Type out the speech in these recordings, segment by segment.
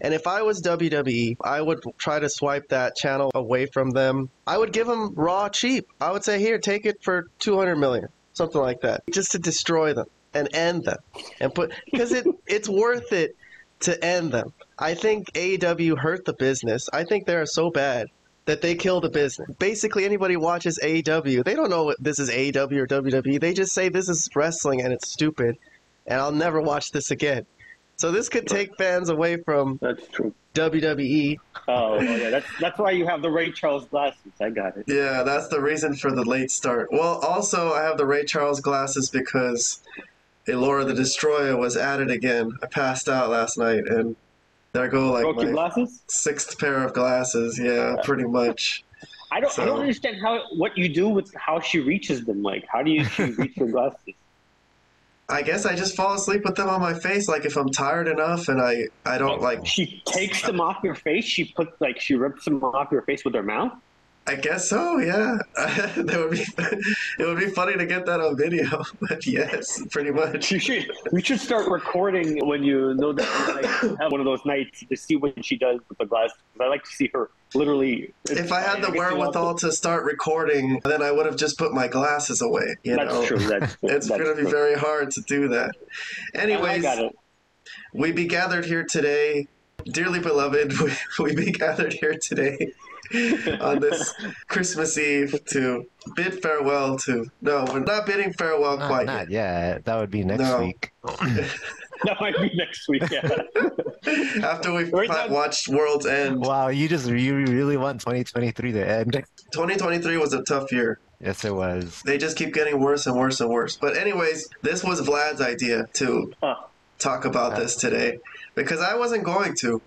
And if I was WWE, I would try to swipe that channel away from them. I would give them Raw cheap. I would say, here, take it for 200 million, something like that, just to destroy them and end them and put because it it's worth it to end them. I think AEW hurt the business. I think they are so bad that they kill the business. Basically, anybody watches AEW, they don't know what this is AEW or WWE. They just say this is wrestling and it's stupid, and I'll never watch this again. So this could take fans away from That's true. WWE. Oh, oh, yeah, that's that's why you have the Ray Charles glasses. I got it. Yeah, that's the reason for the late start. Well, also I have the Ray Charles glasses because Elora the Destroyer was added again. I passed out last night, and there go like Broke my glasses? sixth pair of glasses. Yeah, pretty much. I don't. I don't understand how what you do with how she reaches them. Like, how do you she reach your glasses? I guess I just fall asleep with them on my face. Like if I'm tired enough and I I don't like. She takes them off your face. She puts like she rips them off your face with her mouth. I guess so. Yeah, that would be. It would be funny to get that on video. But yes, pretty much. You should you should start recording when you know that like, have one of those nights to see what she does with the glasses. I like to see her literally. If I had the you wherewithal to start recording, then I would have just put my glasses away. You That's know, true. That's it's going to be true. very hard to do that. Anyways, we be gathered here today, dearly beloved. We, we be gathered here today on this Christmas Eve to bid farewell to. No, we're not bidding farewell Not, quite not yet. yet. That would be next No. week. That might be next week. Yeah. After we've Right fi- watched World's End, Wow, you just you really want 2023 to end? 2023 was a tough year. Yes, it was. They just keep getting worse and worse and worse. But anyways, this was Vlad's idea to Huh. talk about this today because I wasn't going to.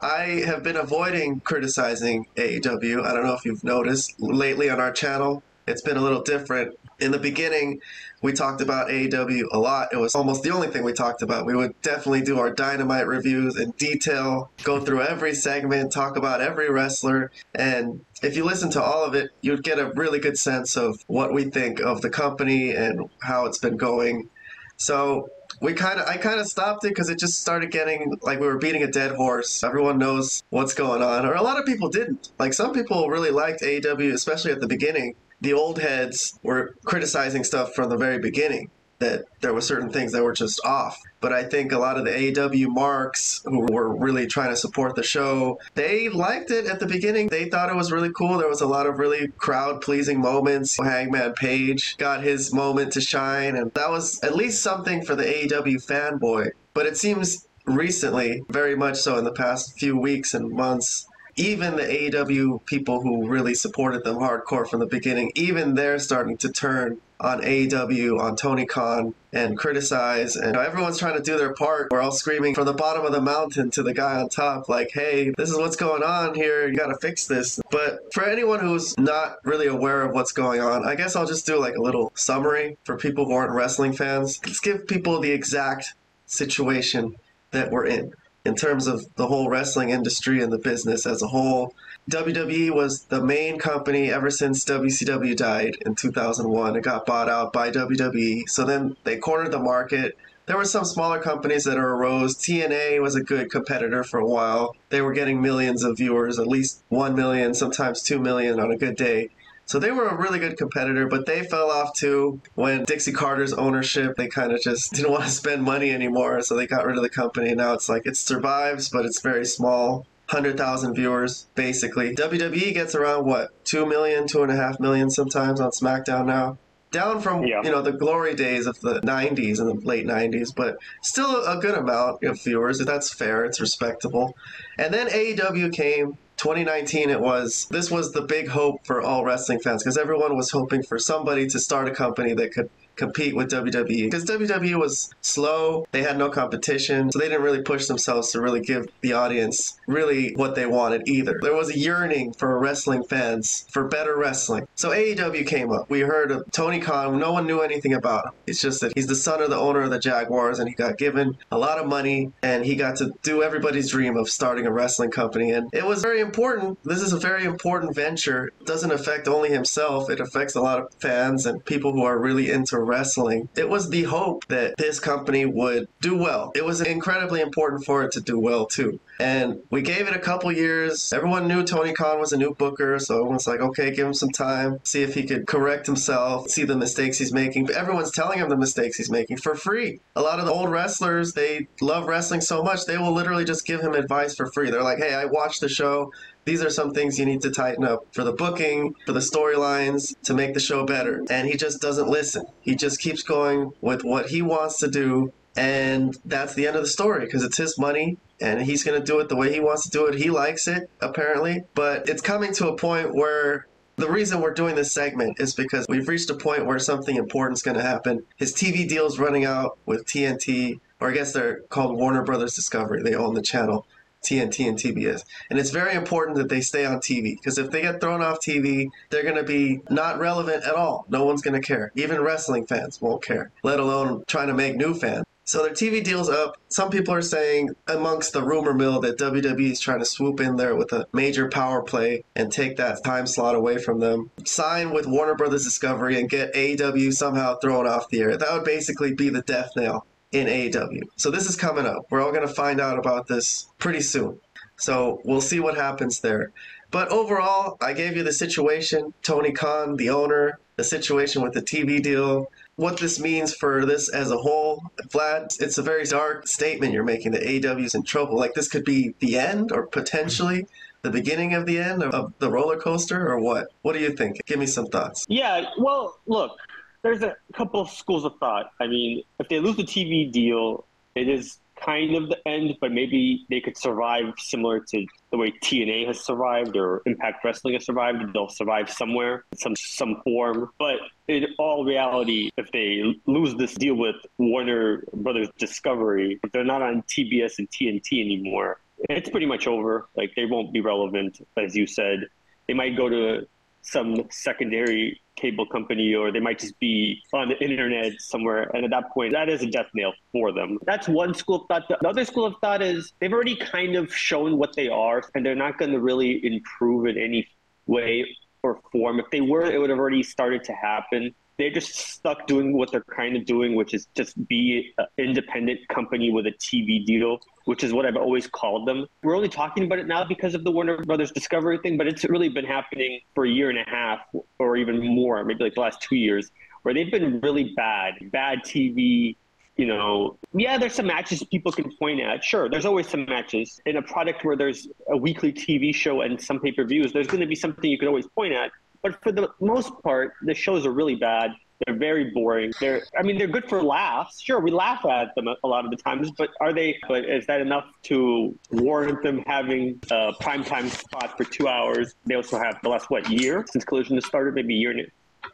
I have been avoiding criticizing AEW. I don't know if you've noticed lately on our channel. It's been a little different. In the beginning, we talked about AEW a lot. It was almost the only thing we talked about. We would definitely do our dynamite reviews in detail, go through every segment, talk about every wrestler. And if you listen to all of it, you'd get a really good sense of what we think of the company and how it's been going. So we kind of I kind of stopped it because it just started getting like we were beating a dead horse. Everyone knows what's going on, or a lot of people didn't. Like some people really liked AEW, especially at the beginning. The old heads were criticizing stuff from the very beginning that there were certain things that were just off. But I think a lot of the AEW marks who were really trying to support the show, they liked it at the beginning. They thought it was really cool. There was a lot of really crowd pleasing moments. Hangman Page got his moment to shine, and that was at least something for the AEW fanboy. But it seems recently, very much so in the past few weeks and months, even the AEW people who really supported them hardcore from the beginning, even they're starting to turn on AEW, on Tony Khan, and criticize. And everyone's trying to do their part. We're all screaming from the bottom of the mountain to the guy on top, like, hey, this is what's going on here. You got to fix this. But for anyone who's not really aware of what's going on, I guess I'll just do like a little summary for people who aren't wrestling fans. Let's give people the exact situation that we're in in terms of the whole wrestling industry and the business as a whole. WWE was the main company ever since WCW died in 2001. It got bought out by WWE. So then they cornered the market. There were some smaller companies that arose. TNA was a good competitor for a while. They were getting millions of viewers, at least 1 million, sometimes 2 million on a good day. So they were a really good competitor, but they fell off too when Dixie Carter's ownership, they kind of just didn't want to spend money anymore. So they got rid of the company. Now it's like it survives, but it's very small. 100,000 viewers, basically. WWE gets around, what, 2 million, 2.5 million sometimes on SmackDown now? Down from, Yeah. you know, the glory days of the 90s and the late 90s, but still a good amount of viewers. That's fair. It's respectable. And then AEW came. 2019 it was this was the big hope for all wrestling fans because everyone was hoping for somebody to start a company that could compete with WWE because WWE was slow. They had no competition. So they didn't really push themselves to really give the audience really what they wanted either. There was a yearning for wrestling fans for better wrestling. So AEW came up. We heard of Tony Khan. No one knew anything about him. It's just that he's the son of the owner of the Jaguars and he got given a lot of money and he got to do everybody's dream of starting a wrestling company. And it was very important. This is a very important venture. It doesn't affect only himself. It affects a lot of fans and people who are really into wrestling it was the hope that this company would do well it was incredibly important for it to do well too And we gave it a couple years. Everyone knew Tony Khan was a new booker, so everyone's like, okay, give him some time, see if he could correct himself, see the mistakes he's making. But everyone's telling him the mistakes he's making for free. A lot of the old wrestlers, they love wrestling so much, they will literally just give him advice for free. They're like, hey, I watched the show. These are some things you need to tighten up for the booking, for the storylines, to make the show better. And he just doesn't listen. He just keeps going with what he wants to do and that's the end of the story because it's his money and he's going to do it the way he wants to do it. He likes it, apparently. But it's coming to a point where the reason we're doing this segment is because we've reached a point where something important is going to happen. His TV deal's running out with TNT, or I guess they're called Warner Brothers Discovery. They own the channel. TNT and TBS. And it's very important that they stay on TV because if they get thrown off TV, they're going to be not relevant at all. No one's going to care. Even wrestling fans won't care, let alone trying to make new fans. So their TV deal's up. Some people are saying amongst the rumor mill that WWE is trying to swoop in there with a major power play and take that time slot away from them. Sign with Warner Brothers Discovery and get AEW somehow thrown off the air. That would basically be the death nail in AEW. So this is coming up. We're all going to find out about this pretty soon. So we'll see what happens there. But overall, I gave you the situation Tony Khan, the owner, the situation with the TV deal, what this means for this as a whole. Vlad, it's a very dark statement you're making that AEW is in trouble. Like this could be the end or potentially the beginning of the end of the roller coaster or what? What do you think? Give me some thoughts. Yeah, well, look, there's a couple of schools of thought. I mean, if they lose the TV deal, it is kind of the end, but maybe they could survive similar to the way TNA has survived or Impact Wrestling has survived. They'll survive somewhere, some some form. But in all reality, if they lose this deal with Warner Brothers Discovery, if they're not on TBS and TNT anymore, it's pretty much over. Like they won't be relevant, as you said. They might go to some secondary cable company or they might just be on the internet somewhere. And at that point, that is a death nail for them. That's one school of thought. The other school of thought is they've already kind of shown what they are and they're not going to really improve in any way or form. If they were, it would have already started to happen they're just stuck doing what they're kind of doing, which is just be an independent company with a TV deal, which is what I've always called them. We're only talking about it now because of the Warner Brothers Discovery thing, but it's really been happening for a year and a half or even more, maybe like the last two years, where they've been really bad, bad TV. You know, yeah, there's some matches people can point at. Sure, there's always some matches. In a product where there's a weekly TV show and some pay per views, there's going to be something you can always point at but for the most part, the shows are really bad. They're very boring. They're, I mean, they're good for laughs. Sure, we laugh at them a lot of the times, but are they? But is that enough to warrant them having a primetime spot for two hours? They also have the last what year since Collision has started, maybe a year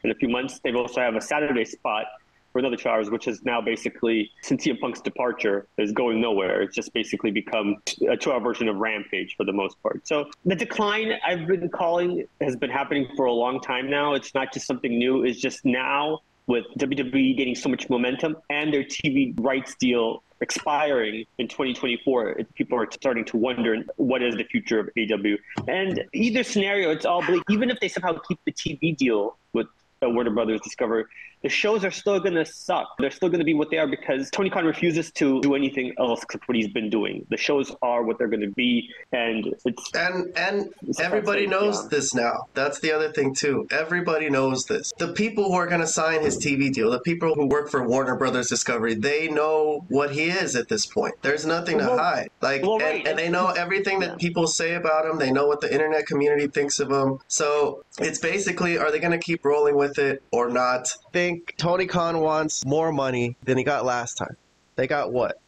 in a few months. They also have a Saturday spot for another hours, which is now basically since CM Punk's departure is going nowhere. It's just basically become a two-hour version of Rampage for the most part. So the decline I've been calling has been happening for a long time now. It's not just something new. It's just now with WWE getting so much momentum and their TV rights deal expiring in 2024, people are starting to wonder what is the future of AEW. And either scenario, it's all bleak. Even if they somehow keep the TV deal with uh, Warner Brothers Discover, the shows are still going to suck. They're still going to be what they are because Tony Khan refuses to do anything else except what he's been doing. The shows are what they're going to be, and it's and and everybody knows yeah. this now. That's the other thing too. Everybody knows this. The people who are going to sign his TV deal, the people who work for Warner Brothers Discovery, they know what he is at this point. There's nothing to well, hide. Like, well, right. and, and, they know everything that people say about him. They know what the internet community thinks of him. So it's basically, are they going to keep rolling with it or not? Think think Tony Khan wants more money than he got last time. They got what?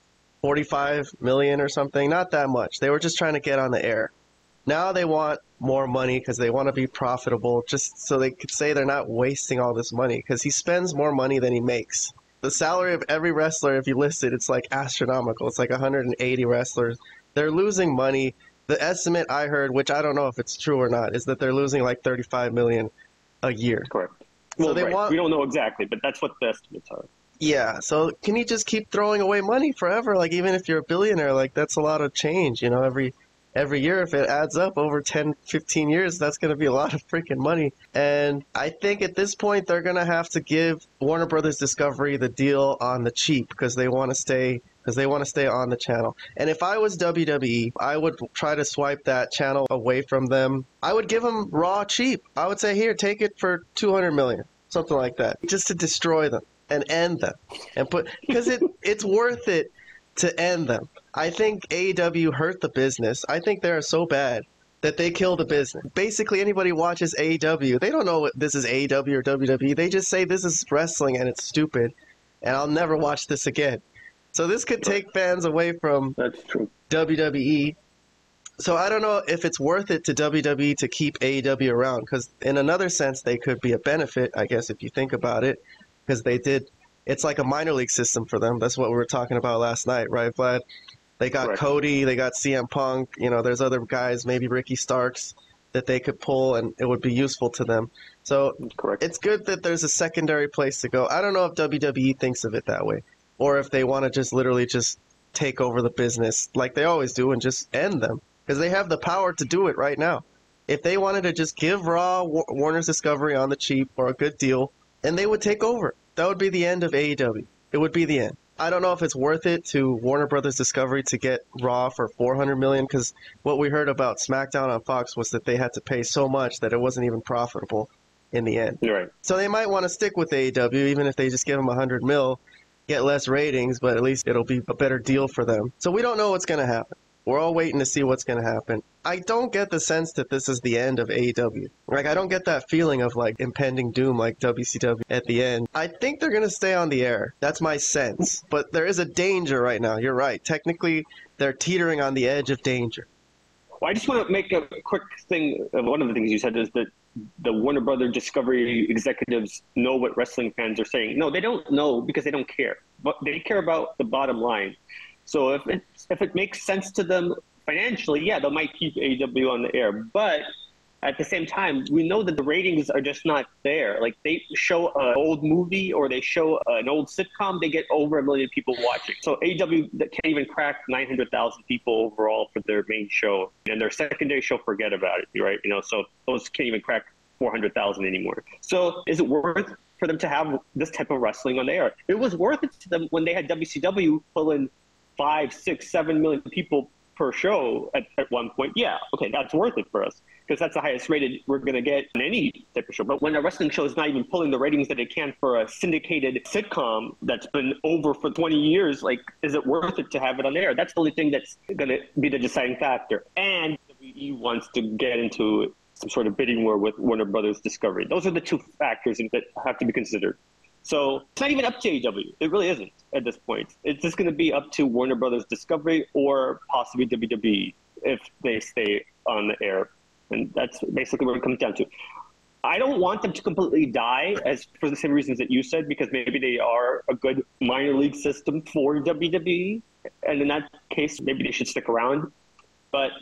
45 million or something? Not that much. They were just trying to get on the air. Now they want more money because they want to be profitable just so they could say they're not wasting all this money because he spends more money than he makes. The salary of every wrestler, if you list it, it's like astronomical. It's like 180 wrestlers. They're losing money. The estimate I heard, which I don't know if it's true or not, is that they're losing like 35 million a year. Correct. Well, so they right. want. We don't know exactly, but that's what the estimates are. Yeah. So can you just keep throwing away money forever? Like even if you're a billionaire, like that's a lot of change. You know, every every year if it adds up over 10 15 years that's going to be a lot of freaking money and i think at this point they're going to have to give warner brothers discovery the deal on the cheap because they want to stay because they want to stay on the channel. And if I was WWE, I would try to swipe that channel away from them. I would give them Raw cheap. I would say, here, take it for 200 million, something like that, just to destroy them and end them and put because it it's worth it to end them. I think AEW hurt the business. I think they are so bad that they kill the business. Basically, anybody watches AEW, they don't know what this is AEW or WWE. They just say this is wrestling and it's stupid, and I'll never watch this again. So this could take fans away from That's true. WWE. So I don't know if it's worth it to WWE to keep AEW around because in another sense they could be a benefit, I guess, if you think about it, because they did. It's like a minor league system for them. That's what we were talking about last night, right, Vlad? They got Correct. Cody, they got CM Punk. You know, there's other guys, maybe Ricky Starks, that they could pull, and it would be useful to them. So Correct. it's good that there's a secondary place to go. I don't know if WWE thinks of it that way, or if they want to just literally just take over the business like they always do and just end them because they have the power to do it right now. If they wanted to just give Raw Wa- Warner's Discovery on the cheap or a good deal, and they would take over. That would be the end of AEW. It would be the end. I don't know if it's worth it to Warner Brothers Discovery to get Raw for 400 million because what we heard about SmackDown on Fox was that they had to pay so much that it wasn't even profitable in the end. You're right. So they might want to stick with AEW, even if they just give them 100 mil, get less ratings, but at least it'll be a better deal for them. So we don't know what's going to happen. We're all waiting to see what's going to happen. I don't get the sense that this is the end of AEW. Like, I don't get that feeling of like impending doom like WCW at the end. I think they're going to stay on the air. That's my sense. But there is a danger right now. You're right. Technically, they're teetering on the edge of danger. Well, I just want to make a quick thing. uh, One of the things you said is that the Warner Brother Discovery executives know what wrestling fans are saying. No, they don't know because they don't care. But they care about the bottom line. So if it if it makes sense to them financially, yeah, they might keep AEW on the air. But at the same time, we know that the ratings are just not there. Like they show an old movie or they show an old sitcom, they get over a million people watching. So AEW can't even crack 900,000 people overall for their main show, and their secondary show, forget about it, right? You know, so those can't even crack 400,000 anymore. So is it worth for them to have this type of wrestling on the air? It was worth it to them when they had WCW pull in five, six, seven million people per show at, at one point. Yeah, okay, that's worth it for us because that's the highest rated we're going to get in any type of show. But when a wrestling show is not even pulling the ratings that it can for a syndicated sitcom that's been over for 20 years, like, is it worth it to have it on air? That's the only thing that's going to be the deciding factor. And WWE wants to get into some sort of bidding war with Warner Brothers Discovery. Those are the two factors that have to be considered. So it's not even up to AEW. It really isn't at this point. It's just going to be up to Warner Brothers Discovery or possibly WWE if they stay on the air. And that's basically what it comes down to. I don't want them to completely die, as for the same reasons that you said, because maybe they are a good minor league system for WWE, and in that case, maybe they should stick around. But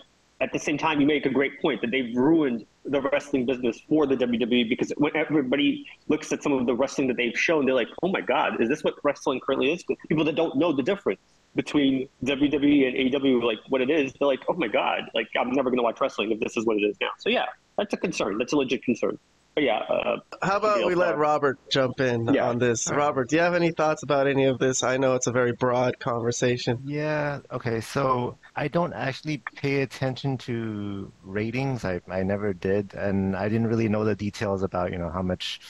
at the same time, you make a great point that they've ruined the wrestling business for the WWE because when everybody looks at some of the wrestling that they've shown, they're like, "Oh my God, is this what wrestling currently is?" People that don't know the difference between WWE and AEW, like what it is, they're like, "Oh my God, like I'm never going to watch wrestling if this is what it is now." So yeah, that's a concern. That's a legit concern. But yeah, uh, How about we let for- Robert jump in Yeah. on this? Robert, do you have any thoughts about any of this? I know it's a very broad conversation. Yeah, okay, so I don't actually pay attention to ratings. I, I never did, and I didn't really know the details about, you know, how much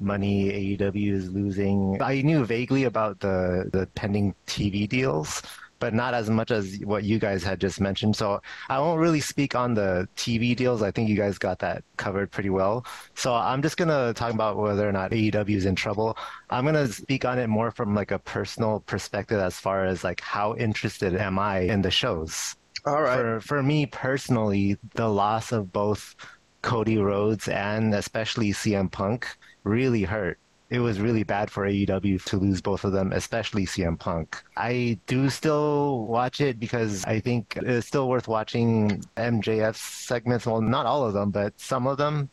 money AEW is losing. I knew vaguely about the, the pending TV deals, but not as much as what you guys had just mentioned. So I won't really speak on the TV deals. I think you guys got that covered pretty well. So I'm just gonna talk about whether or not AEW is in trouble. I'm gonna speak on it more from like a personal perspective as far as like how interested am I in the shows. All right. For for me personally, the loss of both Cody Rhodes and especially CM Punk really hurt. It was really bad for AEW to lose both of them, especially CM Punk. I do still watch it because I think it's still worth watching MJF's segments. Well, not all of them, but some of them.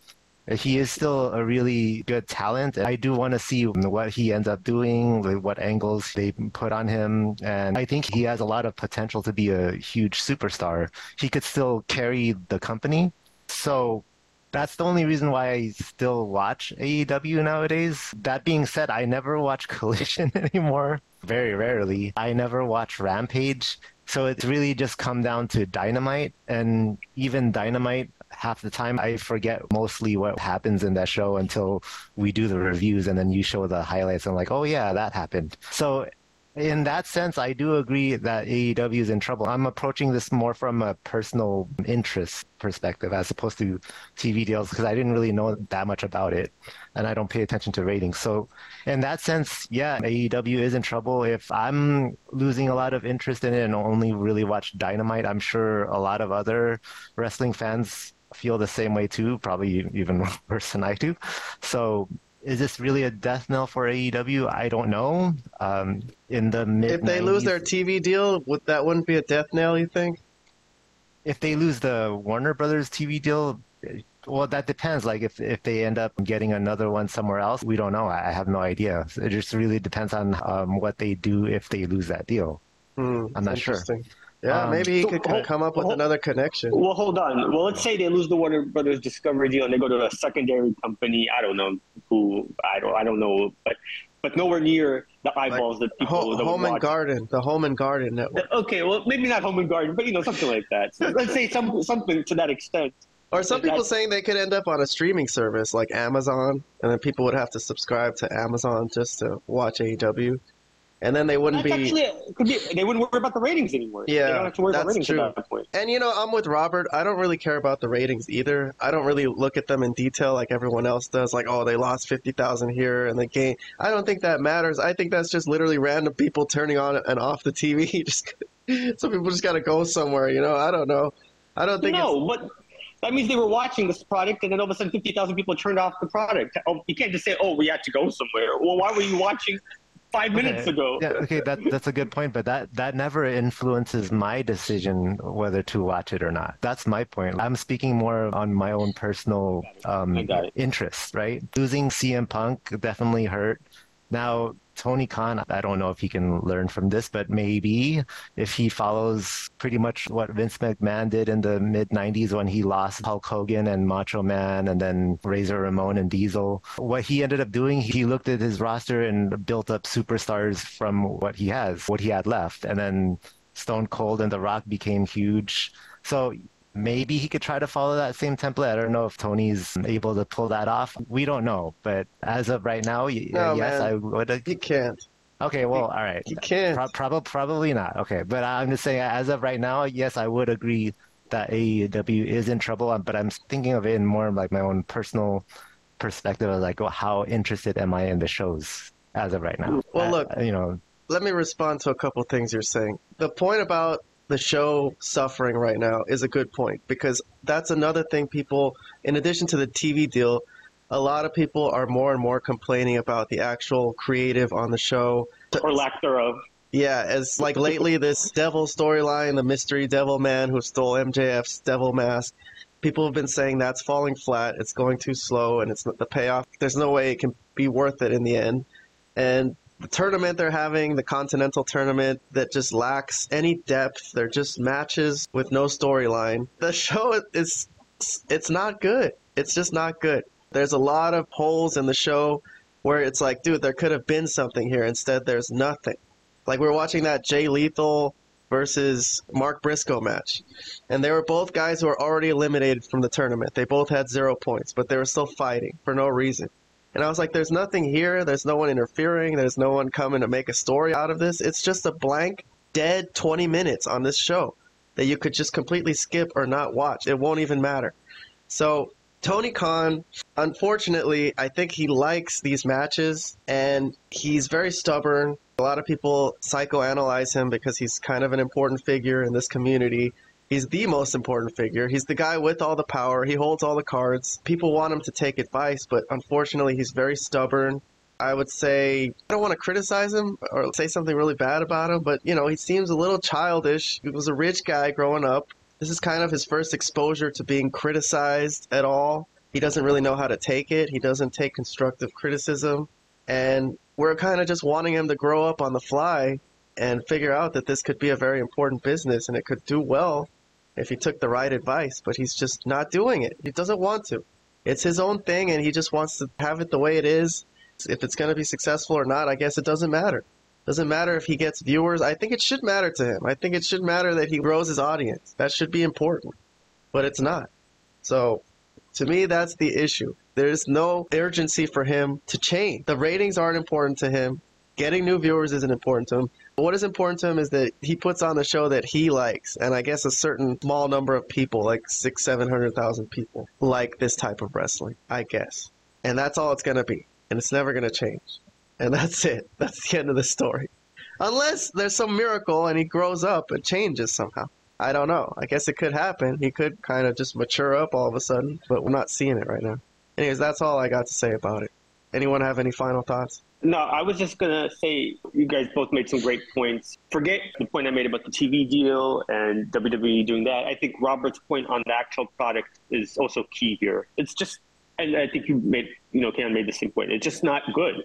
He is still a really good talent. I do want to see what he ends up doing, what angles they put on him. And I think he has a lot of potential to be a huge superstar. He could still carry the company. So That's the only reason why I still watch AEW nowadays. That being said, I never watch Collision anymore. Very rarely. I never watch Rampage. So it's really just come down to Dynamite. And even Dynamite, half the time I forget mostly what happens in that show until we do the reviews and then you show the highlights. I'm like, oh yeah, that happened. So in that sense, I do agree that AEW is in trouble. I'm approaching this more from a personal interest perspective as opposed to TV deals because I didn't really know that much about it and I don't pay attention to ratings. So, in that sense, yeah, AEW is in trouble. If I'm losing a lot of interest in it and only really watch Dynamite, I'm sure a lot of other wrestling fans feel the same way too, probably even worse than I do. So, is this really a death knell for AEW? I don't know. Um, in the mid, if they lose their TV deal, would that wouldn't be a death knell? You think? If they lose the Warner Brothers TV deal, well, that depends. Like if if they end up getting another one somewhere else, we don't know. I have no idea. It just really depends on um, what they do if they lose that deal. Hmm, I'm not sure. Yeah, um, maybe he so, could hold, come up with hold, another connection. Well, hold on. Well, let's say they lose the Warner Brothers Discovery deal and they go to a secondary company. I don't know who. I don't. I don't know, but but nowhere near the eyeballs like that people. Ho- that home and. Garden, the Home and Garden network. Okay, well, maybe not Home and Garden, but you know something like that. So let's say some something to that extent. Or some people saying they could end up on a streaming service like Amazon, and then people would have to subscribe to Amazon just to watch AEW, and then they wouldn't That's be. actually could be. They wouldn't worry about the ratings anymore. Yeah, they don't have to worry about ratings true. at that point. And you know, I'm with Robert. I don't really care about the ratings either. I don't really look at them in detail like everyone else does. Like, oh, they lost fifty thousand here and the game. I don't think that matters. I think that's just literally random people turning on and off the TV. just some people just got to go somewhere. You know, I don't know. I don't think. No, but that means they were watching this product, and then all of a sudden, fifty thousand people turned off the product. Oh, you can't just say, "Oh, we had to go somewhere." Well, why were you watching five minutes Okay. ago? Yeah, okay, that that's a good point, but that that never influences my decision whether to watch it or not. That's my point. I'm speaking more on my own personal um, I got it. interests, right? Losing CM Punk definitely hurt. Now Tony Khan, I don't know if he can learn from this, but maybe if he follows pretty much what Vince McMahon did in the mid 90s when he lost Hulk Hogan and Macho Man and then Razor Ramon and Diesel, what he ended up doing, he looked at his roster and built up superstars from what he has, what he had left. And then Stone Cold and The Rock became huge. So maybe he could try to follow that same template. I don't know if Tony's able to pull that off. We don't know. But as of right now, No, yes, man. I would. You can't. Okay, well, all right. You can't. Pro- prob- probably not. Okay, but I'm just saying, as of right now, yes, I would agree that AEW is in trouble. But I'm thinking of it in more like my own personal perspective of like, well, how interested am I in the shows as of right now? Well, Uh, look. you know, let me respond to a couple things you're saying. The point about the show suffering right now is a good point because that's another thing people, in addition to the TV deal, a lot of people are more and more complaining about the actual creative on the show. or lack thereof. Yeah, as like lately, this devil storyline, the mystery devil man who stole MJF's devil mask. People have been saying that's falling flat. It's going too slow, and it's not the payoff. There's no way it can be worth it in the end. And the tournament they're having, the Continental tournament, that just lacks any depth. They're just matches with no storyline. The show is it's not good. It's just not good. There's a lot of holes in the show where it's like, dude, there could have been something here. Instead, there's nothing. Like we're watching that Jay Lethal versus Mark Briscoe match, and they were both guys who were already eliminated from the tournament. They both had zero points, but they were still fighting for no reason. And I was like, there's nothing here. There's no one interfering. There's no one coming to make a story out of this. It's just a blank, dead 20 minutes on this show that you could just completely skip or not watch. It won't even matter. So Tony Khan, unfortunately, I think he likes these matches and he's very stubborn. A lot of people psychoanalyze him because he's kind of an important figure in this community. He's the most important figure. He's the guy with all the power. He holds all the cards. People want him to take advice, but unfortunately, he's very stubborn. I would say I don't want to criticize him or say something really bad about him, but you know, he seems a little childish. He was a rich guy growing up. This is kind of his first exposure to being criticized at all. He doesn't really know how to take it. He doesn't take constructive criticism. And we're kind of just wanting him to grow up on the fly and figure out that this could be a very important business and it could do well if he took the right advice, but he's just not doing it. He doesn't want to. It's his own thing, and he just wants to have it the way it is. If it's going to be successful or not, I guess it doesn't matter. Doesn't matter if he gets viewers. I think it should matter to him. I think it should matter that he grows his audience. That should be important. But it's not. So, to me, that's the issue. There's no urgency for him to change. The ratings aren't important to him. Getting new viewers isn't important to him. What is important to him is that he puts on the show that he likes, and I guess a certain small number of people, like six, seven hundred thousand people, like this type of wrestling. I guess, and that's all it's gonna be, and it's never gonna change, and that's it. That's the end of the story, unless there's some miracle and he grows up and changes somehow. I don't know. I guess it could happen. He could kind of just mature up all of a sudden, but we're not seeing it right now. Anyways, that's all I got to say about it. Anyone have any final thoughts? No, I was just gonna say you guys both made some great points. Forget the point I made about the TV deal and WWE doing that. I think Robert's point on the actual product is also key here. It's just, and I think you made, you know, Ken made the same point. It's just not good.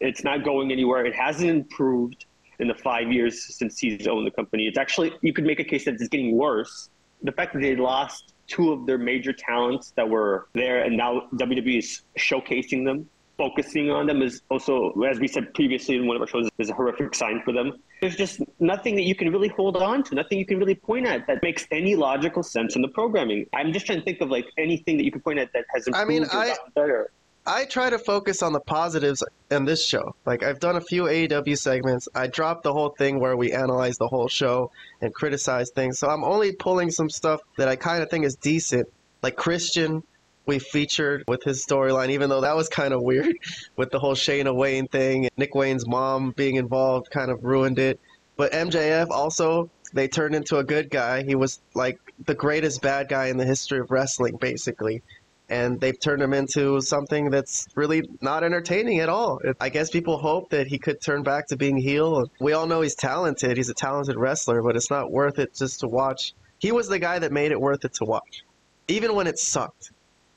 It's not going anywhere. It hasn't improved in the five years since he's owned the company. It's actually you could make a case that it's getting worse. The fact that they lost two of their major talents that were there, and now WWE is showcasing them focusing on them is also, as we said previously in one of our shows, is a horrific sign for them. There's just nothing that you can really hold on to, nothing you can really point at that makes any logical sense in the programming. I'm just trying to think of like anything that you can point at that has improved I mean, I, better. I try to focus on the positives in this show. Like I've done a few AEW segments. I dropped the whole thing where we analyze the whole show and criticize things. So I'm only pulling some stuff that I kind of think is decent. Like Christian, we featured with his storyline, even though that was kind of weird with the whole Shayna Wayne thing. Nick Wayne's mom being involved kind of ruined it. But MJF also, they turned into a good guy. He was like the greatest bad guy in the history of wrestling, basically. And they've turned him into something that's really not entertaining at all. I guess people hope that he could turn back to being heel. We all know he's talented. He's a talented wrestler, but it's not worth it just to watch. He was the guy that made it worth it to watch, even when it sucked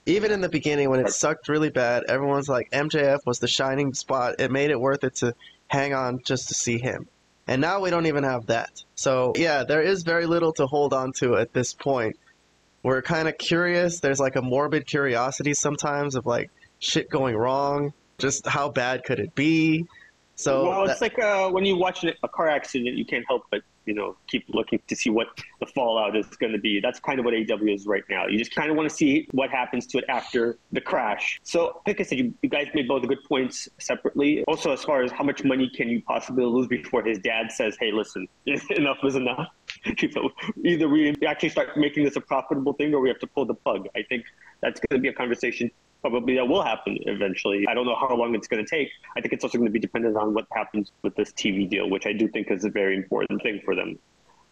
even in the beginning when it sucked really bad, everyone's like MJF was the shining spot. It made it worth it to hang on just to see him. And now we don't even have that. So yeah, there is very little to hold on to at this point. We're kind of curious. There's like a morbid curiosity sometimes of like shit going wrong. Just how bad could it be? So well, it's that- like uh, when you watch a car accident, you can't help but you know keep looking to see what the fallout is going to be. That's kind of what AEW is right now. You just kind of want to see what happens to it after the crash. So, like I said, you, you guys made both good points separately. Also, as far as how much money can you possibly lose before his dad says, "Hey, listen, enough is enough." Either we actually start making this a profitable thing, or we have to pull the plug. I think that's going to be a conversation probably that will happen eventually. I don't know how long it's going to take. I think it's also going to be dependent on what happens with this TV deal, which I do think is a very important thing for them.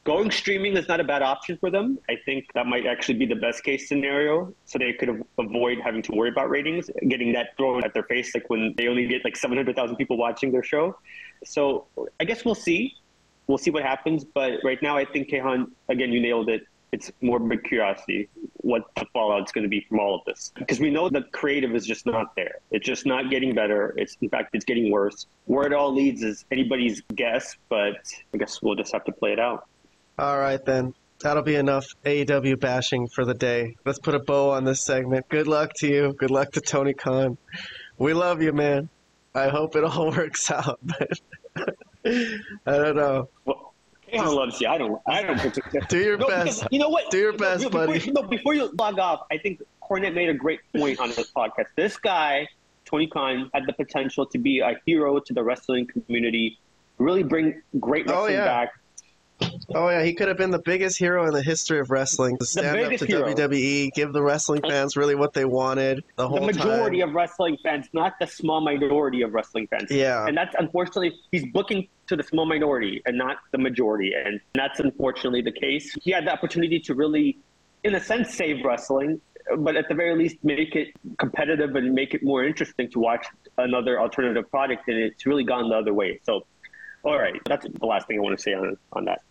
Going streaming is not a bad option for them. I think that might actually be the best case scenario. So they could avoid having to worry about ratings, getting that thrown at their face, like when they only get like 700,000 people watching their show. So I guess we'll see. We'll see what happens. But right now, I think Kayhan, again, you nailed it it's more big curiosity what the fallout's going to be from all of this because we know that creative is just not there it's just not getting better it's in fact it's getting worse where it all leads is anybody's guess but i guess we'll just have to play it out All right, then. That'll be enough AEW bashing for the day. Let's put a bow on this segment. Good luck to you. Good luck to Tony Khan. We love you, man. I hope it all works out, but I don't know. well Kayhan loves you. I don't. I don't. Do your No, best. you know what? Do your No, best, before, buddy. No, before you log off, I think Cornette made a great point on this podcast. This guy, Tony Khan, had the potential to be a hero to the wrestling community, really bring great Oh, wrestling yeah. back. Oh yeah, he could have been the biggest hero in the history of wrestling. To stand up to hero. WWE, give the wrestling fans really what they wanted the whole the majority time. of wrestling fans, not the small minority of wrestling fans. Yeah. And that's unfortunately, he's booking to the small minority and not the majority. And that's unfortunately the case. He had the opportunity to really, in a sense, save wrestling, but at the very least, make it competitive and make it more interesting to watch another alternative product. And it's really gone the other way. So, all right, that's the last thing I want to say on, on that.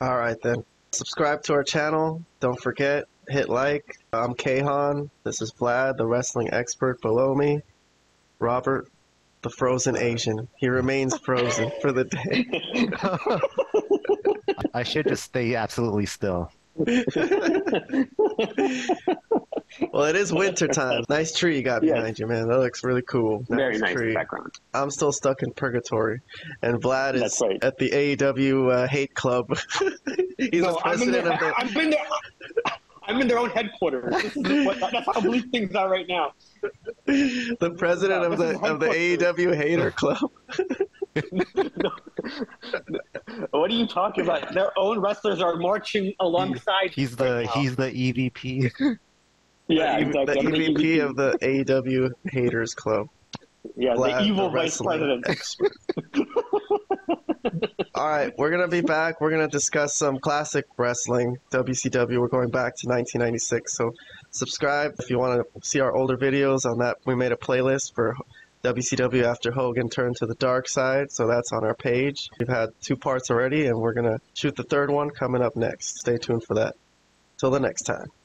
All right then. Subscribe to our channel. Don't forget, hit like. I'm Kayhan. This is Vlad, the wrestling expert below me. Robert, the frozen Asian. He remains frozen for the day. I should just stay absolutely still. Well, it is winter time. Nice tree you got Yes. behind you, man. That looks really cool. Very nice tree. background. I'm still stuck in purgatory, and Vlad is right. at the AEW uh, hate club. He's No, the I'm in, president their, of the. I'm in their. I'm in their own headquarters. This is what, that's how bleak things are right now. the president No, of the of the. AEW hater club. What are you talking about? Their own wrestlers are marching alongside. He's the now. he's the E EVP. Yeah, the, exactly. the EVP of the AEW haters club. yeah, the evil the vice wrestling president. All right, we're gonna be back. We're gonna discuss some classic wrestling, WCW. We're going back to 1996. So subscribe if you want to see our older videos. On that, we made a playlist for WCW after Hogan turned to the dark side. So that's on our page. We've had two parts already, and we're gonna shoot the third one coming up next. Stay tuned for that. Till the next time.